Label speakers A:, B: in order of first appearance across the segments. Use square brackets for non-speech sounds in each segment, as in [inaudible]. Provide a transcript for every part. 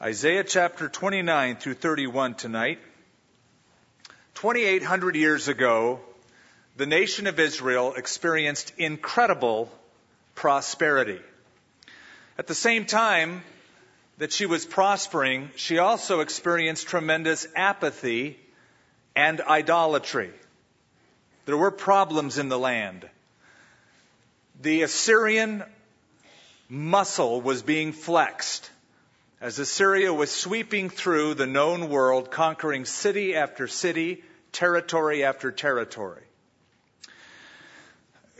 A: Isaiah chapter 29 through 31 tonight. 2,800 years ago, the nation of Israel experienced incredible prosperity. At the same time that she was prospering, she also experienced tremendous apathy and idolatry. There were problems in the land. The Assyrian muscle was being flexed as Assyria was sweeping through the known world, conquering city after city, territory after territory.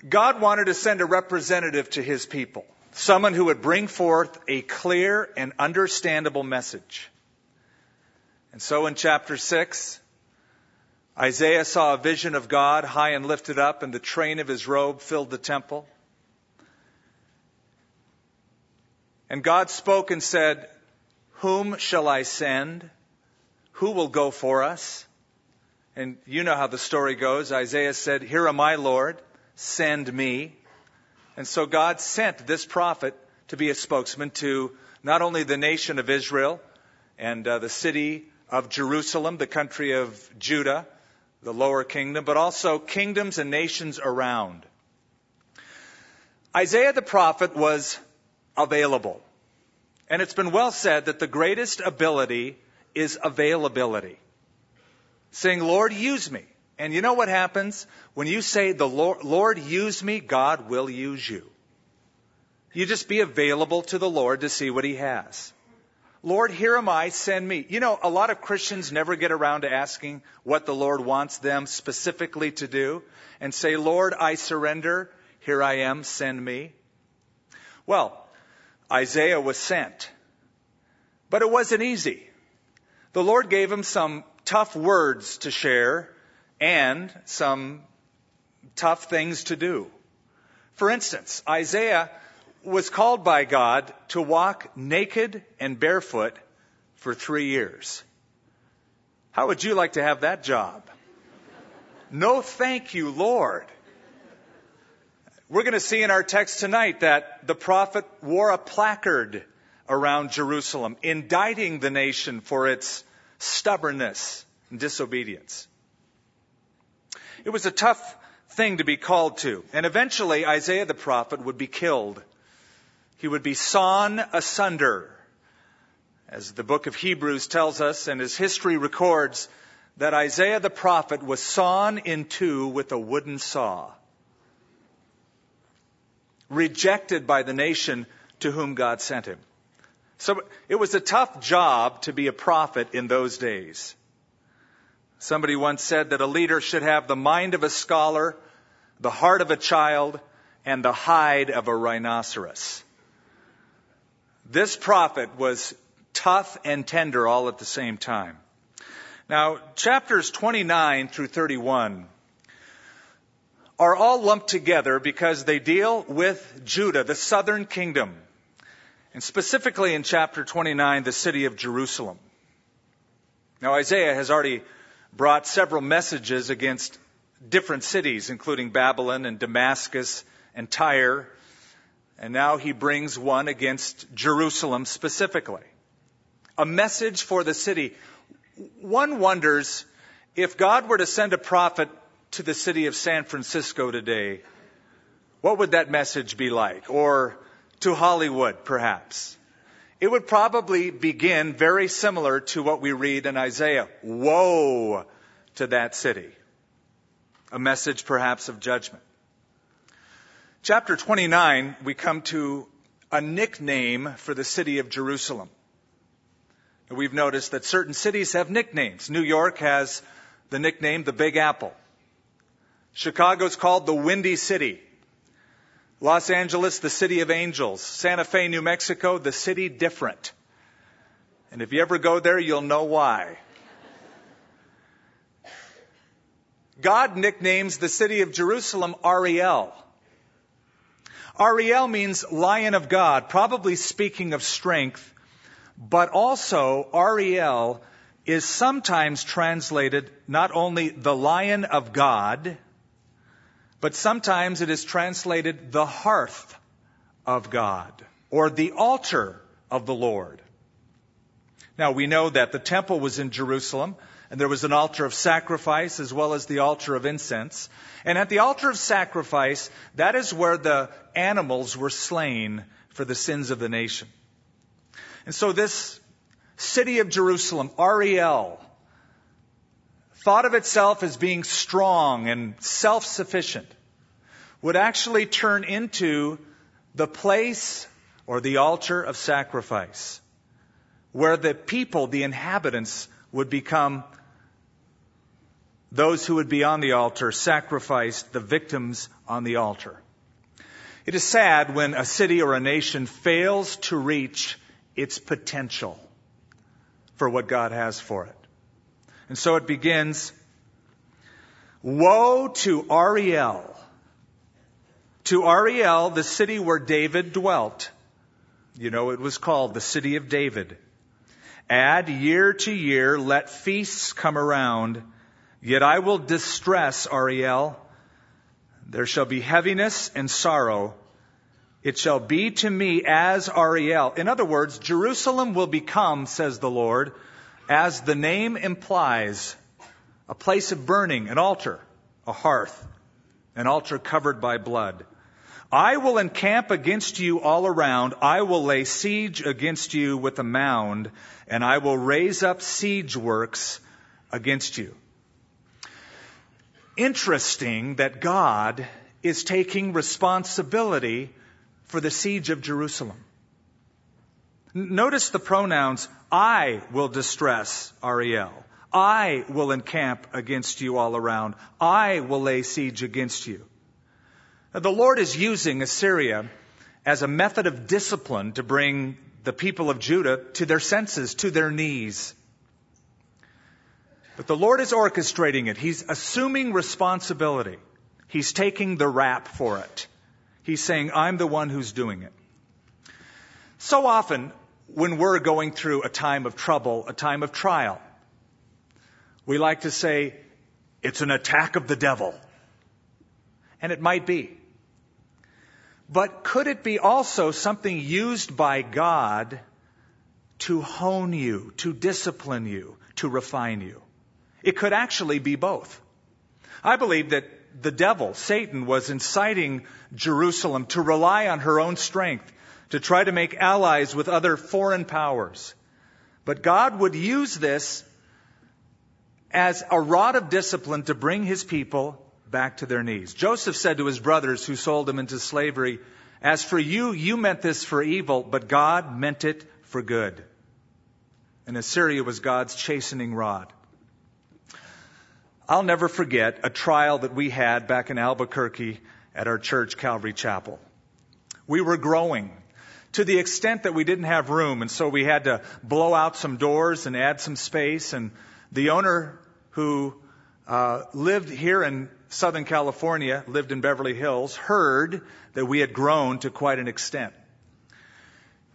A: God wanted to send a representative to his people, someone who would bring forth a clear and understandable message. And so in chapter 6, Isaiah saw a vision of God high and lifted up, and the train of his robe filled the temple. And God spoke and said, whom shall I send? Who will go for us? And you know how the story goes. Isaiah said, Here am I, Lord, send me. And so God sent this prophet to be a spokesman to not only the nation of Israel and uh, the city of Jerusalem, the country of Judah, the lower kingdom, but also kingdoms and nations around. Isaiah the prophet was available. And it's been well said that the greatest ability is availability. Saying, Lord, use me. And you know what happens? When you say, the Lord, Lord, use me, God will use you. You just be available to the Lord to see what He has. Lord, here am I, send me. You know, a lot of Christians never get around to asking what the Lord wants them specifically to do and say, Lord, I surrender. Here I am, send me. Well, Isaiah was sent. But it wasn't easy. The Lord gave him some tough words to share and some tough things to do. For instance, Isaiah was called by God to walk naked and barefoot for three years. How would you like to have that job? No, thank you, Lord. We're going to see in our text tonight that the prophet wore a placard around Jerusalem, indicting the nation for its stubbornness and disobedience. It was a tough thing to be called to, and eventually Isaiah the prophet would be killed. He would be sawn asunder, as the book of Hebrews tells us, and as history records, that Isaiah the prophet was sawn in two with a wooden saw rejected by the nation to whom God sent him. So it was a tough job to be a prophet in those days. Somebody once said that a leader should have the mind of a scholar, the heart of a child, and the hide of a rhinoceros. This prophet was tough and tender all at the same time. Now, chapters 29 through 31 are all lumped together because they deal with Judah, the southern kingdom, and specifically in chapter 29, the city of Jerusalem. Now, Isaiah has already brought several messages against different cities, including Babylon and Damascus and Tyre, and now he brings one against Jerusalem specifically. A message for the city. One wonders if God were to send a prophet to the city of San Francisco today, what would that message be like? Or to Hollywood, perhaps? It would probably begin very similar to what we read in Isaiah. Woe to that city. A message perhaps of judgment. Chapter 29, we come to a nickname for the city of Jerusalem. We've noticed that certain cities have nicknames. New York has the nickname the Big Apple. Chicago's called the Windy City. Los Angeles, the City of Angels. Santa Fe, New Mexico, the City Different. And if you ever go there, you'll know why. God nicknames the city of Jerusalem Ariel. Ariel means lion of God, probably speaking of strength, but also Ariel is sometimes translated not only the lion of God, but sometimes it is translated the hearth of God or the altar of the Lord. Now we know that the temple was in Jerusalem, and there was an altar of sacrifice as well as the altar of incense. And at the altar of sacrifice, that is where the animals were slain for the sins of the nation. And so this city of Jerusalem, Ariel, thought of itself as being strong and self-sufficient, would actually turn into the place or the altar of sacrifice, where the people, the inhabitants, would become those who would be on the altar, sacrificed, the victims on the altar. It is sad when a city or a nation fails to reach its potential for what God has for it. And so it begins, Woe to Ariel, to Ariel, the city where David dwelt. You know, it was called the city of David. Add year to year, let feasts come around. Yet I will distress Ariel. There shall be heaviness and sorrow. It shall be to me as Ariel. In other words, Jerusalem will become, says the Lord, as the name implies, a place of burning, an altar, a hearth, an altar covered by blood. I will encamp against you all around. I will lay siege against you with a mound, and I will raise up siege works against you. Interesting that God is taking responsibility for the siege of Jerusalem. Notice the pronouns, I will distress Ariel. I will encamp against you all around. I will lay siege against you. The Lord is using Assyria as a method of discipline to bring the people of Judah to their senses, to their knees. But the Lord is orchestrating it. He's assuming responsibility. He's taking the rap for it. He's saying, I'm the one who's doing it. So often, when we're going through a time of trouble, a time of trial, we like to say, it's an attack of the devil. And it might be. But could it be also something used by God to hone you, to discipline you, to refine you? It could actually be both. I believe that the devil, Satan, was inciting Jerusalem to rely on her own strength, to try to make allies with other foreign powers. But God would use this as a rod of discipline to bring his people back to their knees. Joseph said to his brothers who sold him into slavery, As for you, you meant this for evil, but God meant it for good. And Assyria was God's chastening rod. I'll never forget a trial that we had back in Albuquerque at our church, Calvary Chapel. We were growing to the extent that we didn't have room, and so we had to blow out some doors and add some space. And the owner who uh, lived here in Southern California, lived in Beverly Hills, heard that we had grown to quite an extent.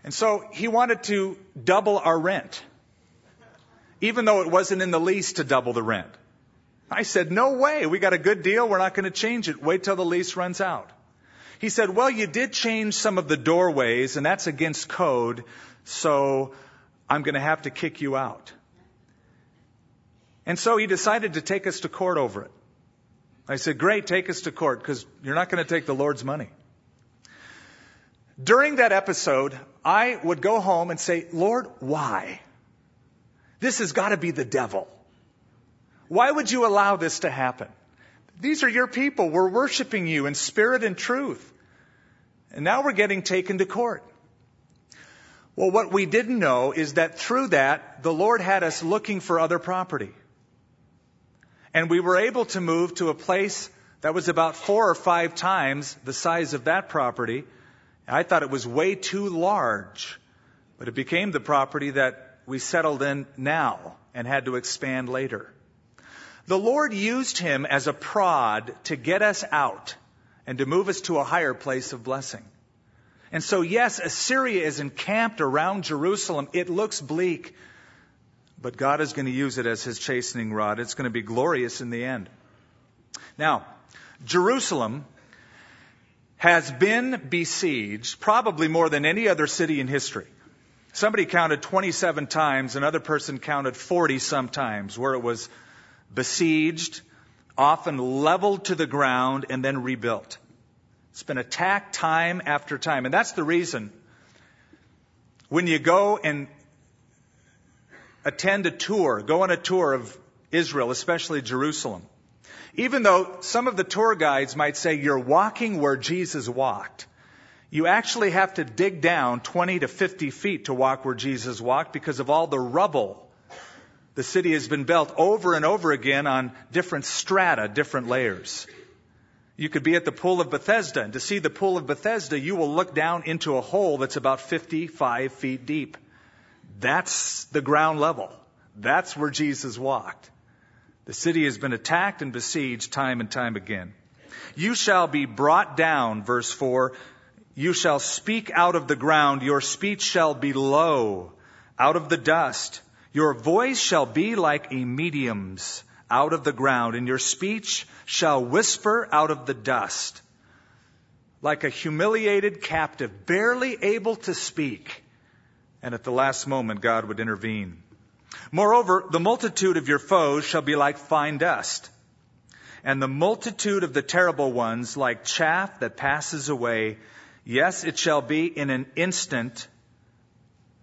A: And so he wanted to double our rent, even though it wasn't in the lease to double the rent. I said, no way. We got a good deal. We're not going to change it. Wait till the lease runs out. He said, well, you did change some of the doorways and that's against code. So I'm going to have to kick you out. And so he decided to take us to court over it. I said, Great, take us to court because you're not going to take the Lord's money. During that episode, I would go home and say, Lord, why? This has got to be the devil. Why would you allow this to happen? These are your people. We're worshiping you in spirit and truth. And now we're getting taken to court. Well, what we didn't know is that through that, the Lord had us looking for other property. And we were able to move to a place that was about four or five times the size of that property. I thought it was way too large, but it became the property that we settled in now and had to expand later. The Lord used him as a prod to get us out and to move us to a higher place of blessing. And so, yes, Assyria is encamped around Jerusalem. It looks bleak, but God is going to use it as his chastening rod. It's going to be glorious in the end. Now, Jerusalem has been besieged probably more than any other city in history. Somebody counted 27 times, another person counted 40 sometimes, where it was besieged, often leveled to the ground, and then rebuilt. It's been attacked time after time. And that's the reason when you go and attend a tour, go on a tour of Israel, especially Jerusalem, even though some of the tour guides might say you're walking where Jesus walked, you actually have to dig down 20 to 50 feet to walk where Jesus walked because of all the rubble. The city has been built over and over again on different strata, different layers. You could be at the pool of Bethesda, and to see the pool of Bethesda, you will look down into a hole that's about 55 feet deep. That's the ground level. That's where Jesus walked. The city has been attacked and besieged time and time again. You shall be brought down, verse 4. You shall speak out of the ground. Your speech shall be low, out of the dust. Your voice shall be like a medium's out of the ground, and your speech shall whisper out of the dust. Like a humiliated captive, barely able to speak. And at the last moment, God would intervene. Moreover, the multitude of your foes shall be like fine dust, and the multitude of the terrible ones like chaff that passes away. Yes, it shall be in an instant,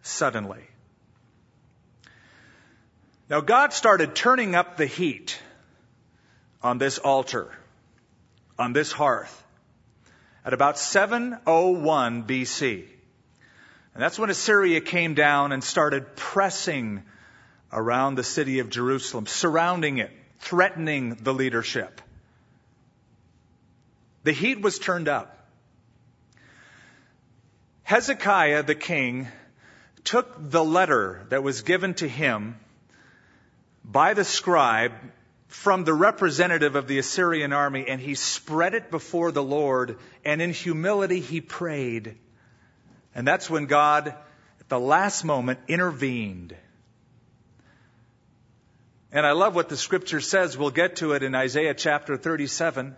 A: suddenly. Now, God started turning up the heat on this altar, on this hearth, at about 701 BC. And that's when Assyria came down and started pressing around the city of Jerusalem, surrounding it, threatening the leadership. The heat was turned up. Hezekiah the king took the letter that was given to him by the scribe from the representative of the Assyrian army and he spread it before the Lord and in humility he prayed. And that's when God, at the last moment, intervened and I love what the scripture says. We'll get to it in Isaiah chapter 37.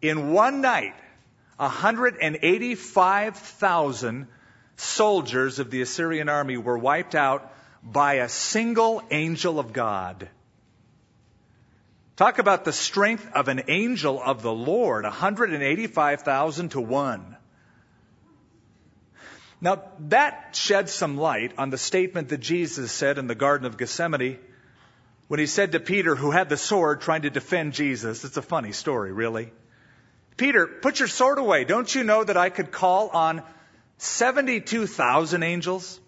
A: In one night, 185,000 soldiers of the Assyrian army were wiped out by a single angel of God. Talk about the strength of an angel of the Lord, 185,000 to one. Now, that sheds some light on the statement that Jesus said in the Garden of Gethsemane when he said to Peter, who had the sword trying to defend Jesus. It's a funny story, really. Peter, put your sword away. Don't you know that I could call on 72,000 angels?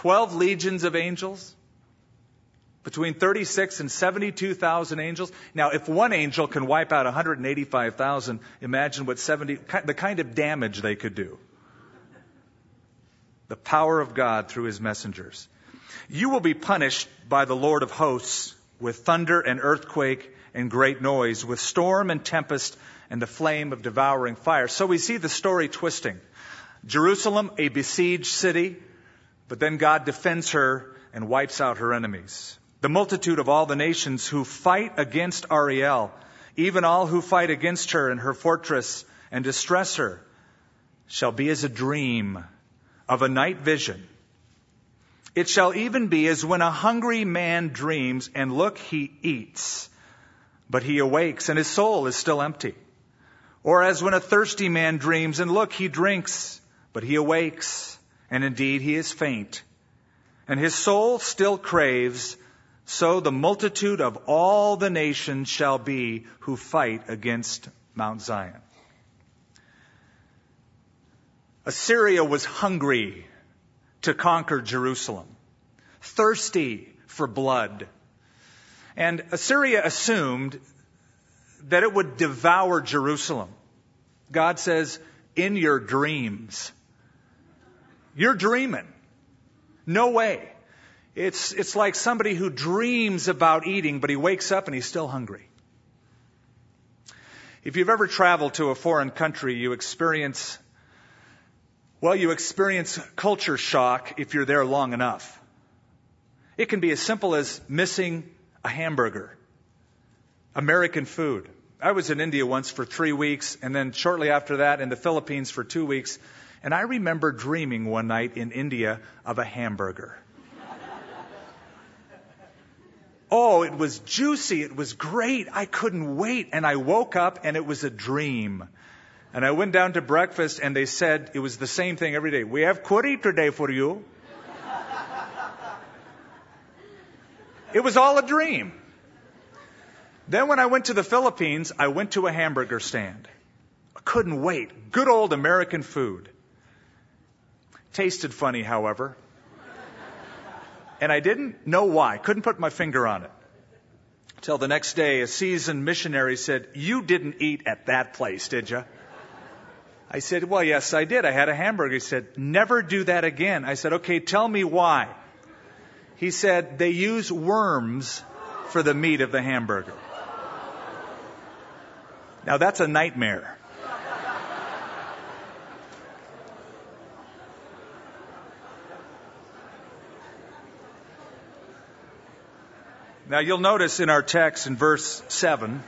A: 12 legions of angels? Between 36 and 72,000 angels. Now, if one angel can wipe out 185,000, imagine what 70, the kind of damage they could do the power of God through his messengers. You will be punished by the Lord of hosts with thunder and earthquake and great noise, with storm and tempest and the flame of devouring fire. So we see the story twisting. Jerusalem, a besieged city, but then God defends her and wipes out her enemies. The multitude of all the nations who fight against Ariel, even all who fight against her in her fortress and distress her, shall be as a dream of a night vision. It shall even be as when a hungry man dreams, and look, he eats, but he awakes, and his soul is still empty. Or as when a thirsty man dreams, and look, he drinks, but he awakes, and indeed he is faint. And his soul still craves, so the multitude of all the nations shall be who fight against Mount Zion. Assyria was hungry to conquer Jerusalem, thirsty for blood. And Assyria assumed that it would devour Jerusalem. God says, in your dreams. You're dreaming. No way. It's, it's like somebody who dreams about eating, but he wakes up and he's still hungry. If you've ever traveled to a foreign country, you experience well, you experience culture shock if you're there long enough. It can be as simple as missing a hamburger, American food. I was in India once for three weeks, and then shortly after that in the Philippines for two weeks. And I remember dreaming one night in India of a hamburger. Oh, it was juicy. It was great. I couldn't wait. And I woke up and it was a dream. And I went down to breakfast and they said it was the same thing every day. We have curry today for you. it was all a dream. Then when I went to the Philippines, I went to a hamburger stand. I couldn't wait. Good old American food. Tasted funny, however. And I didn't know why. Couldn't put my finger on it. Till the next day, a seasoned missionary said, You didn't eat at that place, did you? I said, Well, yes, I did. I had a hamburger. He said, Never do that again. I said, Okay, tell me why. He said, They use worms for the meat of the hamburger. Now that's a nightmare. Now you'll notice in our text in verse 7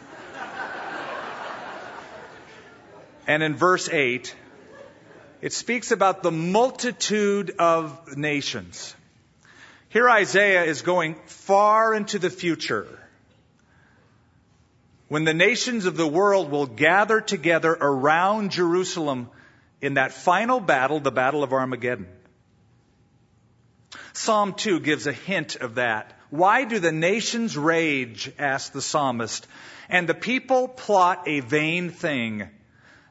A: and in verse 8, it speaks about the multitude of nations. Here Isaiah is going far into the future when the nations of the world will gather together around Jerusalem in that final battle, the Battle of Armageddon. Psalm 2 gives a hint of that. Why do the nations rage? asked the psalmist. And the people plot a vain thing.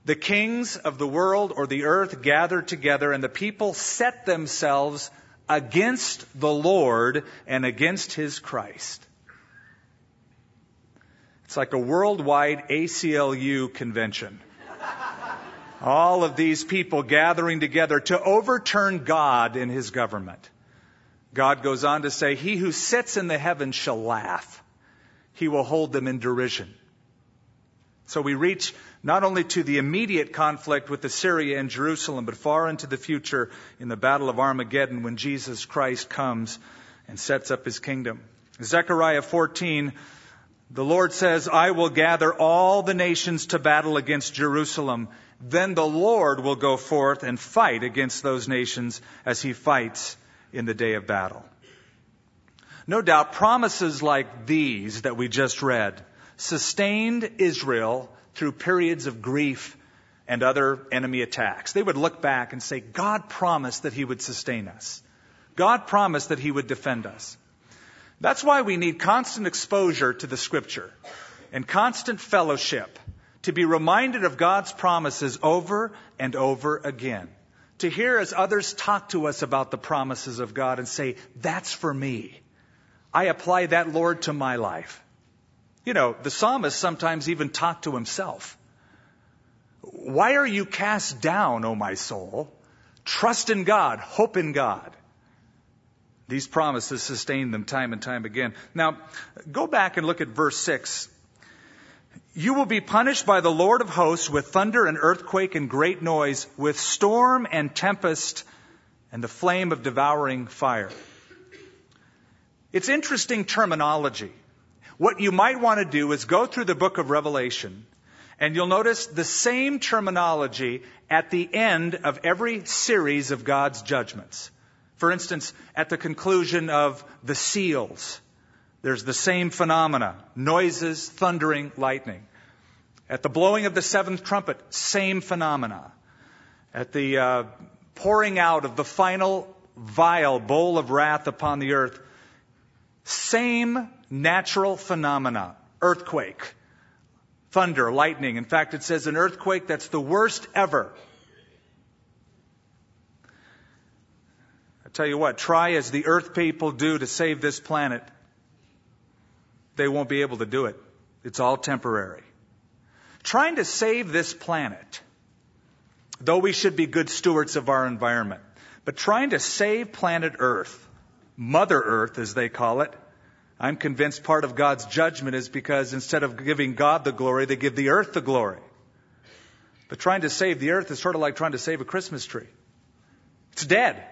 A: The kings of the world or the earth gather together, and the people set themselves against the Lord and against his Christ. It's like a worldwide ACLU convention. All of these people gathering together to overturn God and his government. God goes on to say, He who sits in the heavens shall laugh. He will hold them in derision. So we reach not only to the immediate conflict with Assyria and Jerusalem, but far into the future in the Battle of Armageddon when Jesus Christ comes and sets up his kingdom. Zechariah 14, the Lord says, I will gather all the nations to battle against Jerusalem. Then the Lord will go forth and fight against those nations as he fights in the day of battle. No doubt promises like these that we just read sustained Israel through periods of grief and other enemy attacks. They would look back and say, God promised that He would sustain us. God promised that He would defend us. That's why we need constant exposure to the Scripture and constant fellowship to be reminded of God's promises over and over again to hear as others talk to us about the promises of God and say, that's for me. I apply that, Lord, to my life. You know, the psalmist sometimes even talked to himself. Why are you cast down, O my soul? Trust in God, hope in God. These promises sustain them time and time again. Now, go back and look at verse 6 you will be punished by the Lord of hosts with thunder and earthquake and great noise, with storm and tempest and the flame of devouring fire. It's interesting terminology. What you might want to do is go through the book of Revelation and you'll notice the same terminology at the end of every series of God's judgments. For instance, at the conclusion of the seals, there's the same phenomena noises, thundering, lightning. At the blowing of the seventh trumpet, same phenomena. At the uh, pouring out of the final vial, bowl of wrath upon the earth, same natural phenomena. Earthquake, thunder, lightning. In fact, it says an earthquake that's the worst ever. I tell you what, try as the earth people do to save this planet they won't be able to do it. It's all temporary. Trying to save this planet, though we should be good stewards of our environment, but trying to save planet Earth, Mother Earth as they call it, I'm convinced part of God's judgment is because instead of giving God the glory, they give the earth the glory. But trying to save the earth is sort of like trying to save a Christmas tree. It's dead.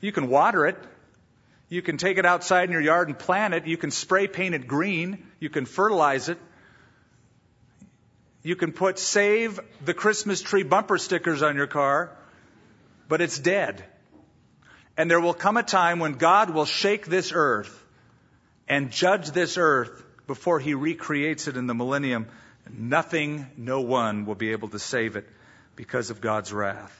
A: You can water it, you can take it outside in your yard and plant it. You can spray paint it green. You can fertilize it. You can put save the Christmas tree bumper stickers on your car, but it's dead. And there will come a time when God will shake this earth and judge this earth before he recreates it in the millennium. Nothing, no one will be able to save it because of God's wrath.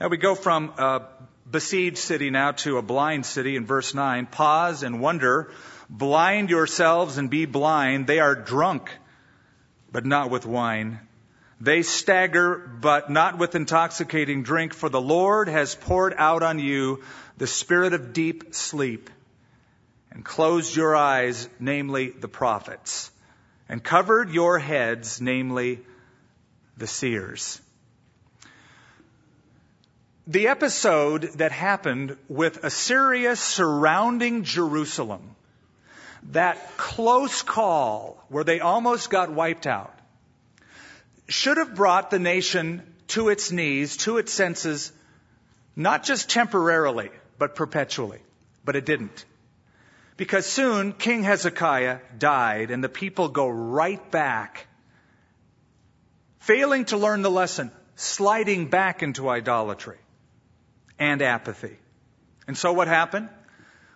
A: Now we go from a besieged city now to a blind city in verse 9. Pause and wonder. Blind yourselves and be blind. They are drunk, but not with wine. They stagger, but not with intoxicating drink, for the Lord has poured out on you the spirit of deep sleep and closed your eyes, namely the prophets, and covered your heads, namely the seers. The episode that happened with Assyria surrounding Jerusalem, that close call where they almost got wiped out, should have brought the nation to its knees, to its senses, not just temporarily, but perpetually. But it didn't. Because soon King Hezekiah died and the people go right back, failing to learn the lesson, sliding back into idolatry and apathy. And so what happened?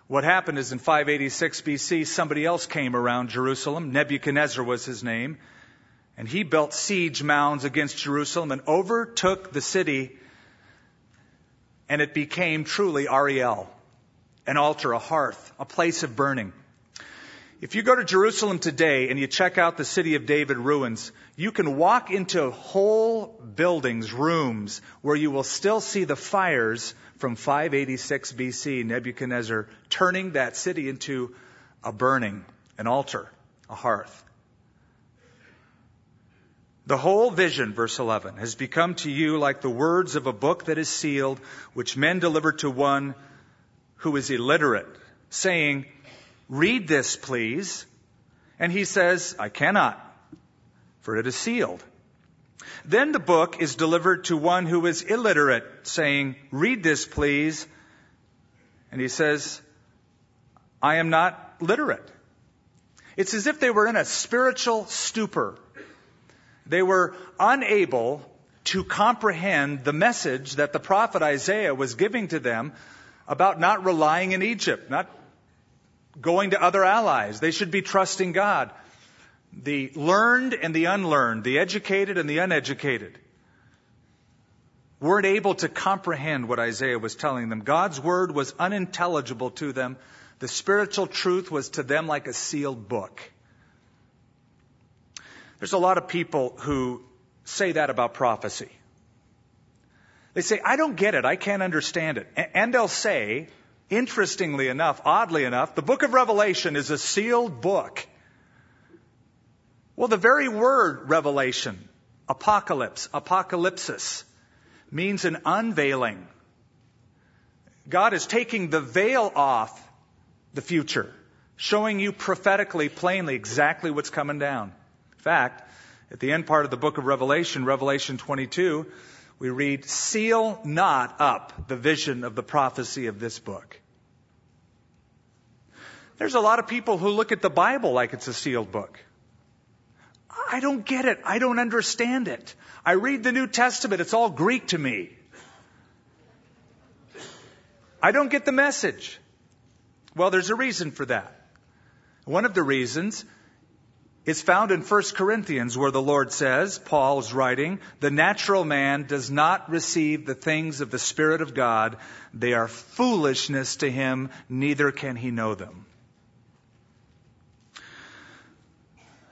A: What happened is in 586 BC, somebody else came around Jerusalem. Nebuchadnezzar was his name. And he built siege mounds against Jerusalem and overtook the city. And it became truly Ariel an altar, a hearth, a place of burning. If you go to Jerusalem today and you check out the city of David ruins, you can walk into whole buildings, rooms, where you will still see the fires from 586 BC, Nebuchadnezzar turning that city into a burning, an altar, a hearth. The whole vision, verse 11, has become to you like the words of a book that is sealed, which men deliver to one who is illiterate, saying, Read this, please. And he says, I cannot, for it is sealed. Then the book is delivered to one who is illiterate, saying, Read this, please. And he says, I am not literate. It's as if they were in a spiritual stupor. They were unable to comprehend the message that the prophet Isaiah was giving to them about not relying in Egypt, not going to other allies. They should be trusting God. The learned and the unlearned, the educated and the uneducated, weren't able to comprehend what Isaiah was telling them. God's word was unintelligible to them. The spiritual truth was to them like a sealed book. There's a lot of people who say that about prophecy. They say, I don't get it. I can't understand it. And they'll say, interestingly enough, oddly enough, the book of Revelation is a sealed book. Well, the very word revelation, apocalypse, apocalypsis, means an unveiling. God is taking the veil off the future, showing you prophetically, plainly, exactly what's coming down. In fact, at the end part of the book of Revelation, Revelation 22, we read, Seal not up the vision of the prophecy of this book. There's a lot of people who look at the Bible like it's a sealed book. I don't get it. I don't understand it. I read the New Testament. It's all Greek to me. I don't get the message. Well, there's a reason for that. One of the reasons is found in 1 Corinthians where the Lord says, Paul's writing, the natural man does not receive the things of the Spirit of God. They are foolishness to him, neither can he know them.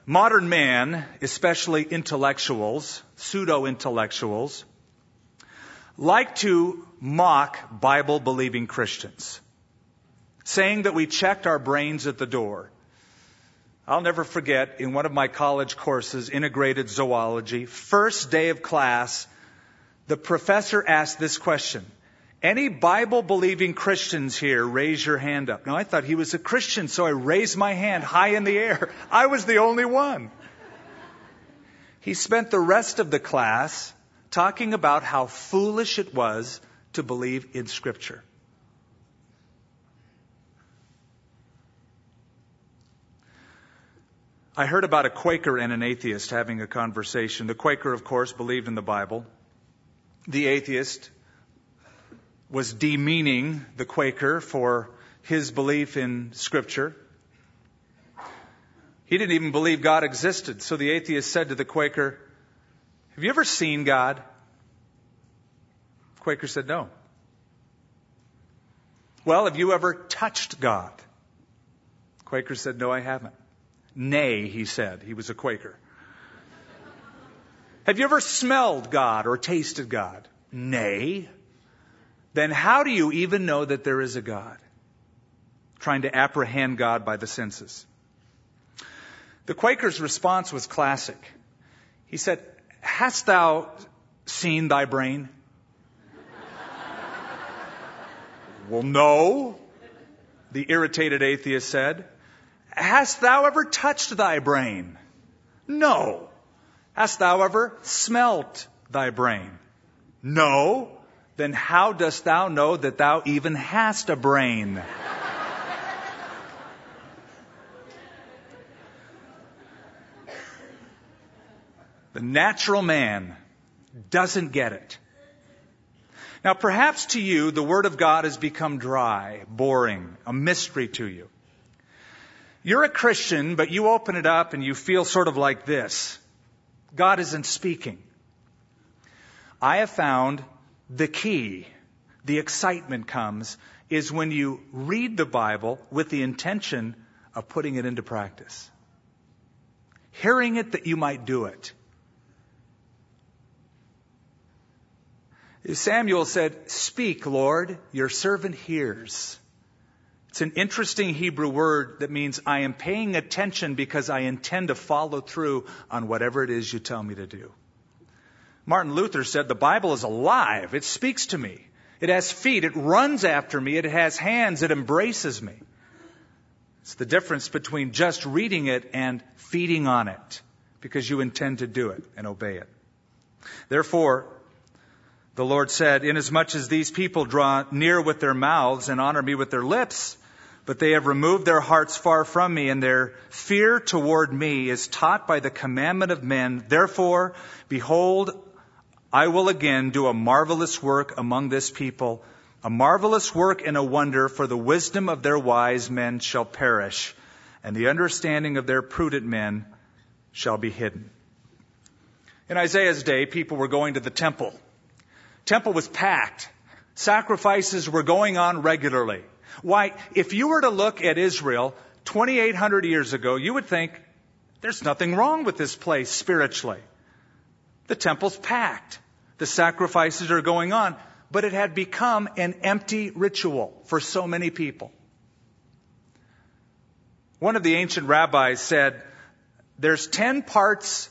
A: Modern man, especially intellectuals, pseudo intellectuals, like to mock Bible believing Christians, saying that we checked our brains at the door. I'll never forget in one of my college courses, integrated zoology, first day of class, the professor asked this question. Any Bible believing Christians here, raise your hand up. Now I thought he was a Christian, so I raised my hand high in the air. [laughs] I was the only one. He spent the rest of the class talking about how foolish it was to believe in Scripture. I heard about a Quaker and an atheist having a conversation. The Quaker, of course, believed in the Bible. The atheist was demeaning the Quaker for his belief in Scripture. He didn't even believe God existed. So the atheist said to the Quaker, Have you ever seen God? The Quaker said, No. Well, have you ever touched God? The Quaker said, No, I haven't. Nay, he said. He was a Quaker. Have you ever smelled God or tasted God? Nay. Then how do you even know that there is a God? Trying to apprehend God by the senses. The Quaker's response was classic. He said, Hast thou seen thy brain? [laughs] well, no, the irritated atheist said. Hast thou ever touched thy brain? No. Hast thou ever smelt thy brain? No. Then how dost thou know that thou even hast a brain? the natural man doesn't get it. Now, perhaps to you, the Word of God has become dry, boring, a mystery to you. You're a Christian, but you open it up and you feel sort of like this God isn't speaking. I have found the key, the excitement comes, is when you read the Bible with the intention of putting it into practice. Hearing it that you might do it. Samuel said, Speak, Lord, your servant hears. It's an interesting Hebrew word that means I am paying attention because I intend to follow through on whatever it is you tell me to do. Martin Luther said the Bible is alive. It speaks to me. It has feet. It runs after me. It has hands. It embraces me. It's the difference between just reading it and feeding on it because you intend to do it and obey it. Therefore, the Lord said, Inasmuch as these people draw near with their mouths and honor me with their lips, but they have removed their hearts far from me, and their fear toward me is taught by the commandment of men. Therefore, behold, I will again do a marvelous work among this people, a marvelous work and a wonder, for the wisdom of their wise men shall perish, and the understanding of their prudent men shall be hidden. In Isaiah's day, people were going to the temple. Temple was packed. Sacrifices were going on regularly. Why, if you were to look at Israel 2,800 years ago, you would think there's nothing wrong with this place spiritually. The temple's packed. The sacrifices are going on. But it had become an empty ritual for so many people. One of the ancient rabbis said, there's 10 parts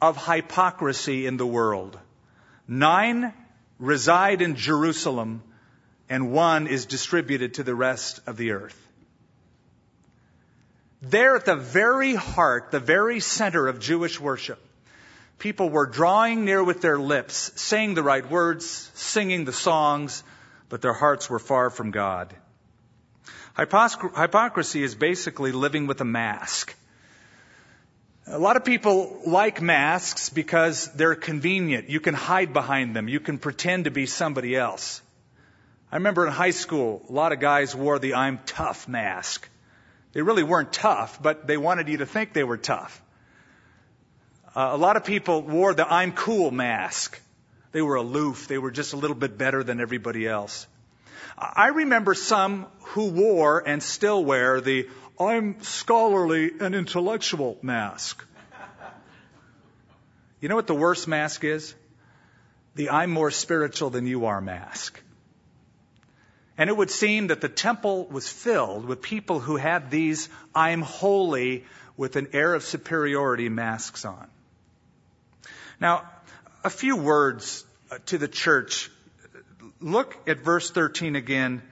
A: of hypocrisy in the world. Nine reside in Jerusalem and one is distributed to the rest of the earth. There at the very heart, the very center of Jewish worship, people were drawing near with their lips, saying the right words, singing the songs, but their hearts were far from God. Hypocrisy is basically living with a mask. A lot of people like masks because they're convenient. You can hide behind them. You can pretend to be somebody else. I remember in high school, a lot of guys wore the I'm tough mask. They really weren't tough, but they wanted you to think they were tough. Uh, a lot of people wore the I'm cool mask. They were aloof. They were just a little bit better than everybody else. I remember some who wore and still wear the I'm scholarly and intellectual mask. You know what the worst mask is? The I'm more spiritual than you are mask. And it would seem that the temple was filled with people who had these I'm holy with an air of superiority masks on. Now, a few words uh, to the church. Look at verse 13 again.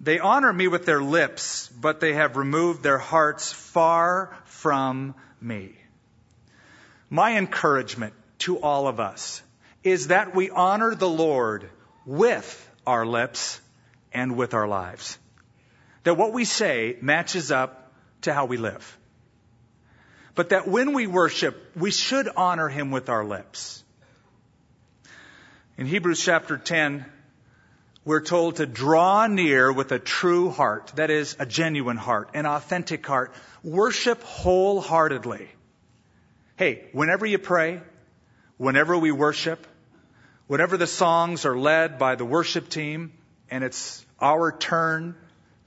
A: They honor me with their lips, but they have removed their hearts far from me. My encouragement to all of us is that we honor the Lord with our lips and with our lives. That what we say matches up to how we live. but that when we worship, we should honor him with our lips. In Hebrews chapter 10, we're told to draw near with a true heart, that is, a genuine heart, an authentic heart. Worship wholeheartedly. Hey, whenever you pray, whenever we worship, whenever the songs are led by the worship team and it's our turn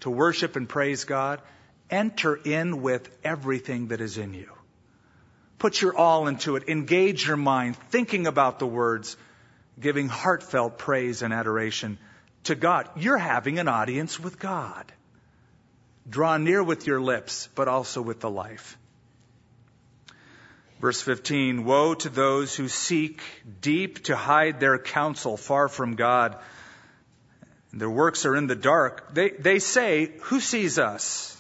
A: to worship and praise God, enter in with everything that is in you. Put your all into it. Engage your mind, thinking about the words, giving heartfelt praise and adoration to God. You're having an audience with God. Draw near with your lips, but also with the life. Verse 15, woe to those who seek deep to hide their counsel far from God. Their works are in the dark. They, they say, who sees us?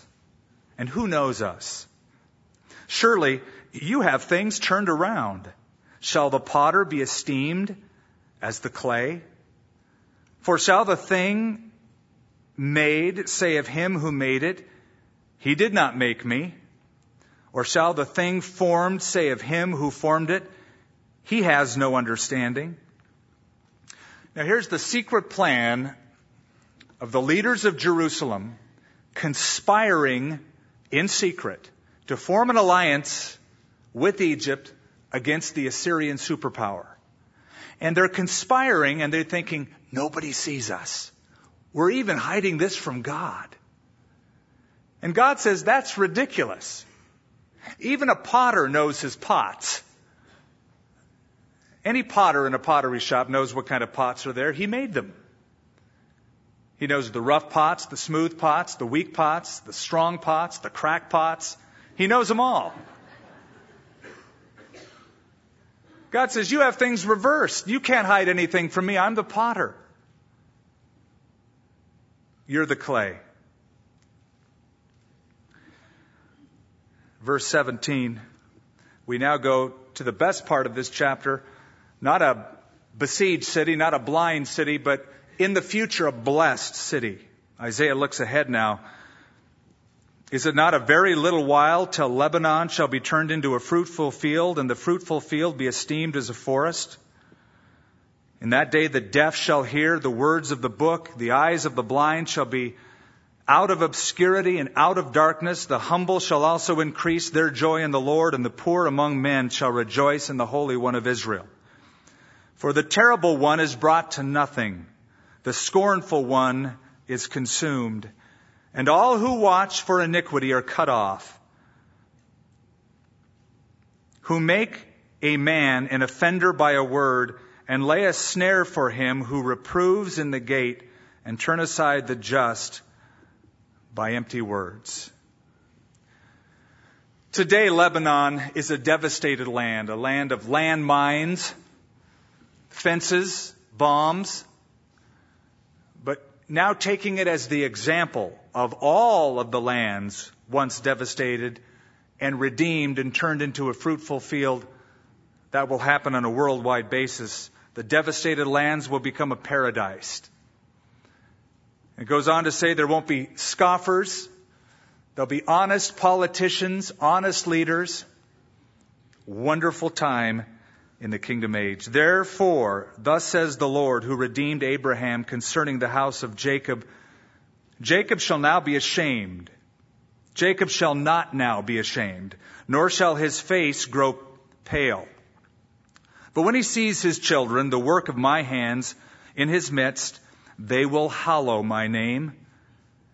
A: And who knows us? Surely you have things turned around. Shall the potter be esteemed as the clay? For shall the thing made say of him who made it, he did not make me? Or shall the thing formed say of him who formed it, he has no understanding? Now here's the secret plan of the leaders of Jerusalem conspiring in secret to form an alliance with Egypt against the Assyrian superpower. And they're conspiring and they're thinking, nobody sees us. We're even hiding this from God. And God says, that's ridiculous. Even a potter knows his pots. Any potter in a pottery shop knows what kind of pots are there. He made them. He knows the rough pots, the smooth pots, the weak pots, the strong pots, the crack pots. He knows them all. God says, You have things reversed. You can't hide anything from me. I'm the potter. You're the clay. Verse 17. We now go to the best part of this chapter. Not a besieged city, not a blind city, but in the future, a blessed city. Isaiah looks ahead now is it not a very little while till Lebanon shall be turned into a fruitful field, and the fruitful field be esteemed as a forest? In that day the deaf shall hear the words of the book, the eyes of the blind shall be out of obscurity and out of darkness. The humble shall also increase their joy in the Lord, and the poor among men shall rejoice in the Holy One of Israel. For the terrible one is brought to nothing, the scornful one is consumed and all who watch for iniquity are cut off, who make a man an offender by a word, and lay a snare for him who reproves in the gate, and turn aside the just by empty words. Today, Lebanon is a devastated land, a land of landmines, fences, bombs, now taking it as the example of all of the lands once devastated and redeemed and turned into a fruitful field. That will happen on a worldwide basis. The devastated lands will become a paradise. It goes on to say there won't be scoffers. There'll be honest politicians, honest leaders. Wonderful time in the kingdom age. Therefore, thus says the Lord who redeemed Abraham concerning the house of Jacob Jacob shall now be ashamed. Jacob shall not now be ashamed, nor shall his face grow pale. But when he sees his children, the work of my hands, in his midst, they will hallow my name,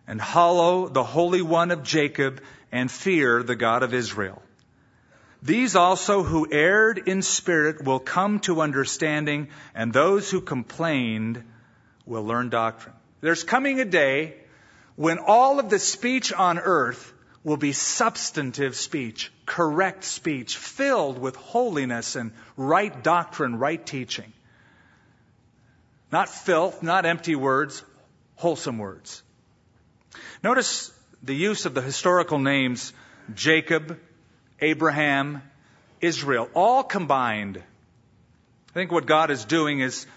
A: and hallow the Holy One of Jacob, and fear the God of Israel. These also who erred in spirit will come to understanding, and those who complained will learn doctrine. There's coming a day when all of the speech on earth will be substantive speech, correct speech, filled with holiness and right doctrine, right teaching. Not filth, not empty words, wholesome words. Notice the use of the historical names Jacob, Abraham, Israel, all combined. I think what God is doing is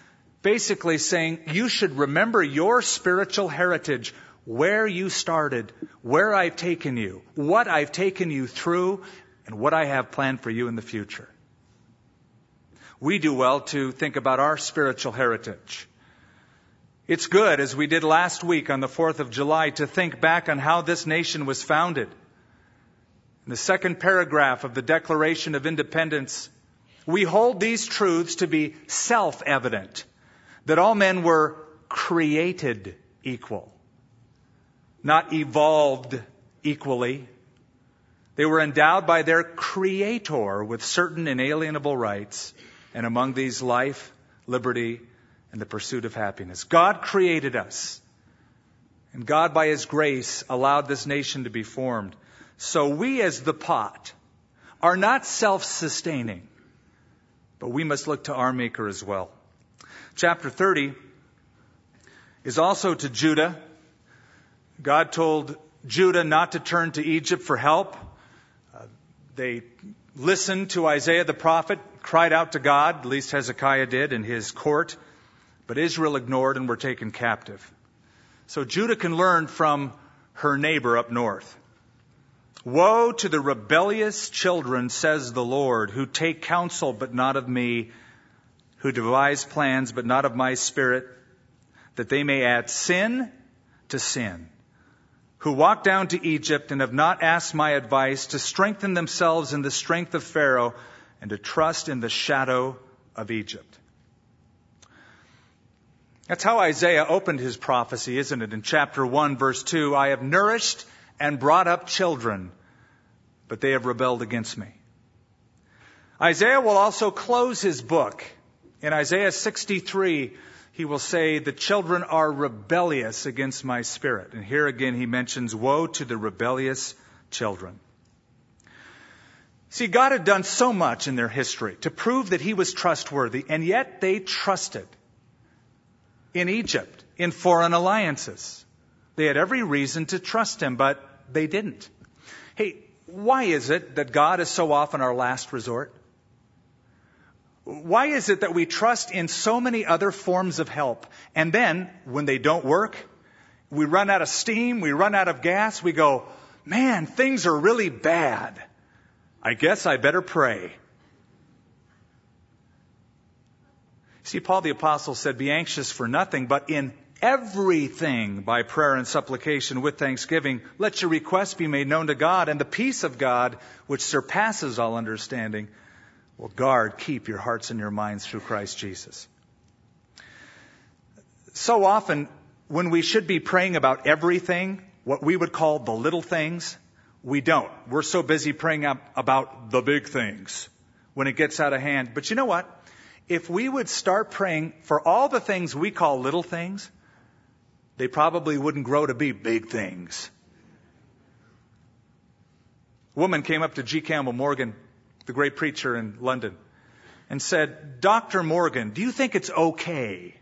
A: basically saying you should remember your spiritual heritage where you started, where I've taken you, what I've taken you through, and what I have planned for you in the future. We do well to think about our spiritual heritage. It's good, as we did last week on the 4th of July, to think back on how this nation was founded. In the second paragraph of the Declaration of Independence, we hold these truths to be self-evident, that all men were created equal, not evolved equally. They were endowed by their Creator with certain inalienable rights, and among these life, liberty, and the pursuit of happiness. God created us. And God, by His grace, allowed this nation to be formed. So we, as the pot, are not self sustaining, but we must look to our Maker as well. Chapter 30 is also to Judah. God told Judah not to turn to Egypt for help. Uh, they listened to Isaiah the prophet, cried out to God, at least Hezekiah did in his court. But Israel ignored and were taken captive. So Judah can learn from her neighbor up north. Woe to the rebellious children, says the Lord, who take counsel but not of me, who devise plans but not of my spirit, that they may add sin to sin, who walk down to Egypt and have not asked my advice to strengthen themselves in the strength of Pharaoh and to trust in the shadow of Egypt. That's how Isaiah opened his prophecy, isn't it? In chapter 1, verse 2, I have nourished and brought up children, but they have rebelled against me. Isaiah will also close his book. In Isaiah 63, he will say, The children are rebellious against my spirit. And here again he mentions, Woe to the rebellious children. See, God had done so much in their history to prove that he was trustworthy, and yet they trusted in Egypt, in foreign alliances. They had every reason to trust him, but they didn't. Hey, why is it that God is so often our last resort? Why is it that we trust in so many other forms of help, and then, when they don't work, we run out of steam, we run out of gas, we go, man, things are really bad. I guess I better pray. See, Paul the Apostle said, Be anxious for nothing, but in everything by prayer and supplication with thanksgiving, let your requests be made known to God, and the peace of God, which surpasses all understanding, will guard, keep your hearts and your minds through Christ Jesus. So often, when we should be praying about everything, what we would call the little things, we don't. We're so busy praying about the big things when it gets out of hand. But you know what? if we would start praying for all the things we call little things, they probably wouldn't grow to be big things. A woman came up to G. Campbell Morgan, the great preacher in London, and said, Dr. Morgan, do you think it's okay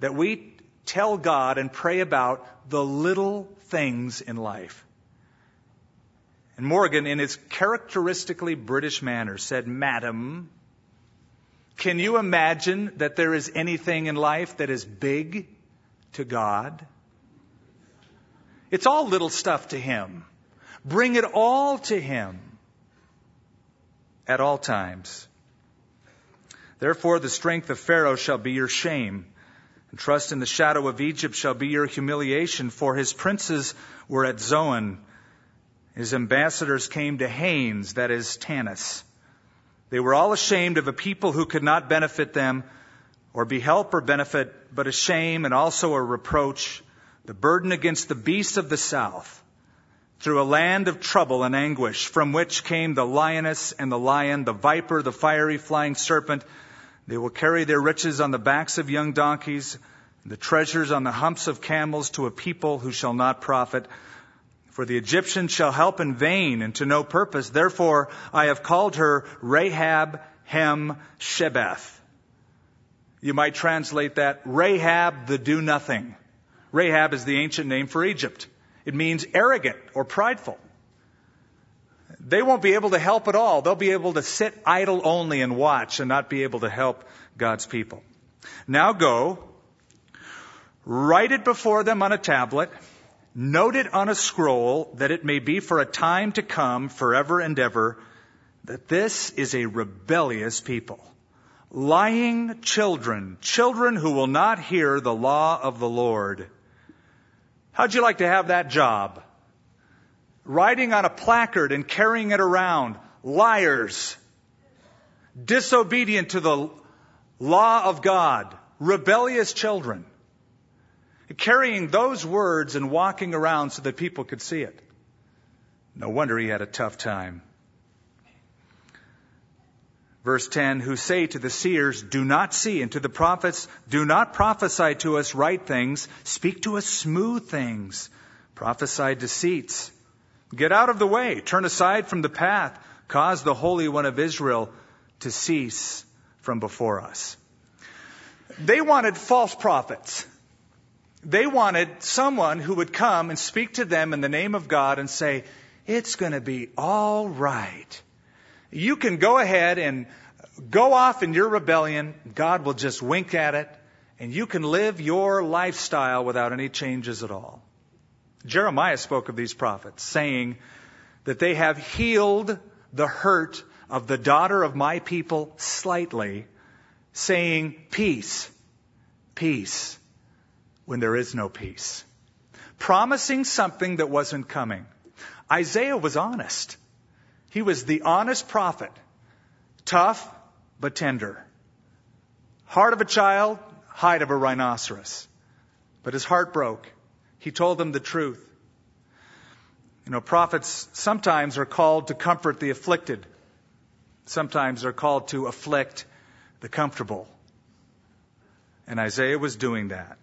A: that we tell God and pray about the little things in life? And Morgan, in his characteristically British manner, said, Madam, can you imagine that there is anything in life that is big to God? It's all little stuff to Him. Bring it all to Him at all times. Therefore, the strength of Pharaoh shall be your shame, and trust in the shadow of Egypt shall be your humiliation, for his princes were at Zoan. His ambassadors came to Hanes, that is Tanis. They were all ashamed of a people who could not benefit them or be help or benefit, but a shame and also a reproach, the burden against the beasts of the south, through a land of trouble and anguish, from which came the lioness and the lion, the viper, the fiery flying serpent. They will carry their riches on the backs of young donkeys, the treasures on the humps of camels to a people who shall not profit. For the Egyptians shall help in vain and to no purpose. Therefore, I have called her Rahab Hem Shebeth. You might translate that Rahab the do nothing. Rahab is the ancient name for Egypt. It means arrogant or prideful. They won't be able to help at all. They'll be able to sit idle only and watch and not be able to help God's people. Now go, write it before them on a tablet, Note it on a scroll that it may be for a time to come, forever and ever, that this is a rebellious people. Lying children, children who will not hear the law of the Lord. How'd you like to have that job? Writing on a placard and carrying it around. Liars. Disobedient to the law of God. Rebellious children. Carrying those words and walking around so that people could see it. No wonder he had a tough time. Verse 10, who say to the seers, do not see, and to the prophets, do not prophesy to us right things, speak to us smooth things, prophesy deceits. Get out of the way, turn aside from the path, cause the Holy One of Israel to cease from before us. They wanted false prophets. They wanted someone who would come and speak to them in the name of God and say, it's going to be all right. You can go ahead and go off in your rebellion. God will just wink at it and you can live your lifestyle without any changes at all. Jeremiah spoke of these prophets saying that they have healed the hurt of the daughter of my people slightly, saying peace, peace, when there is no peace. Promising something that wasn't coming. Isaiah was honest. He was the honest prophet. Tough, but tender. Heart of a child, hide of a rhinoceros. But his heart broke. He told them the truth. You know, prophets sometimes are called to comfort the afflicted. Sometimes they're called to afflict the comfortable. And Isaiah was doing that.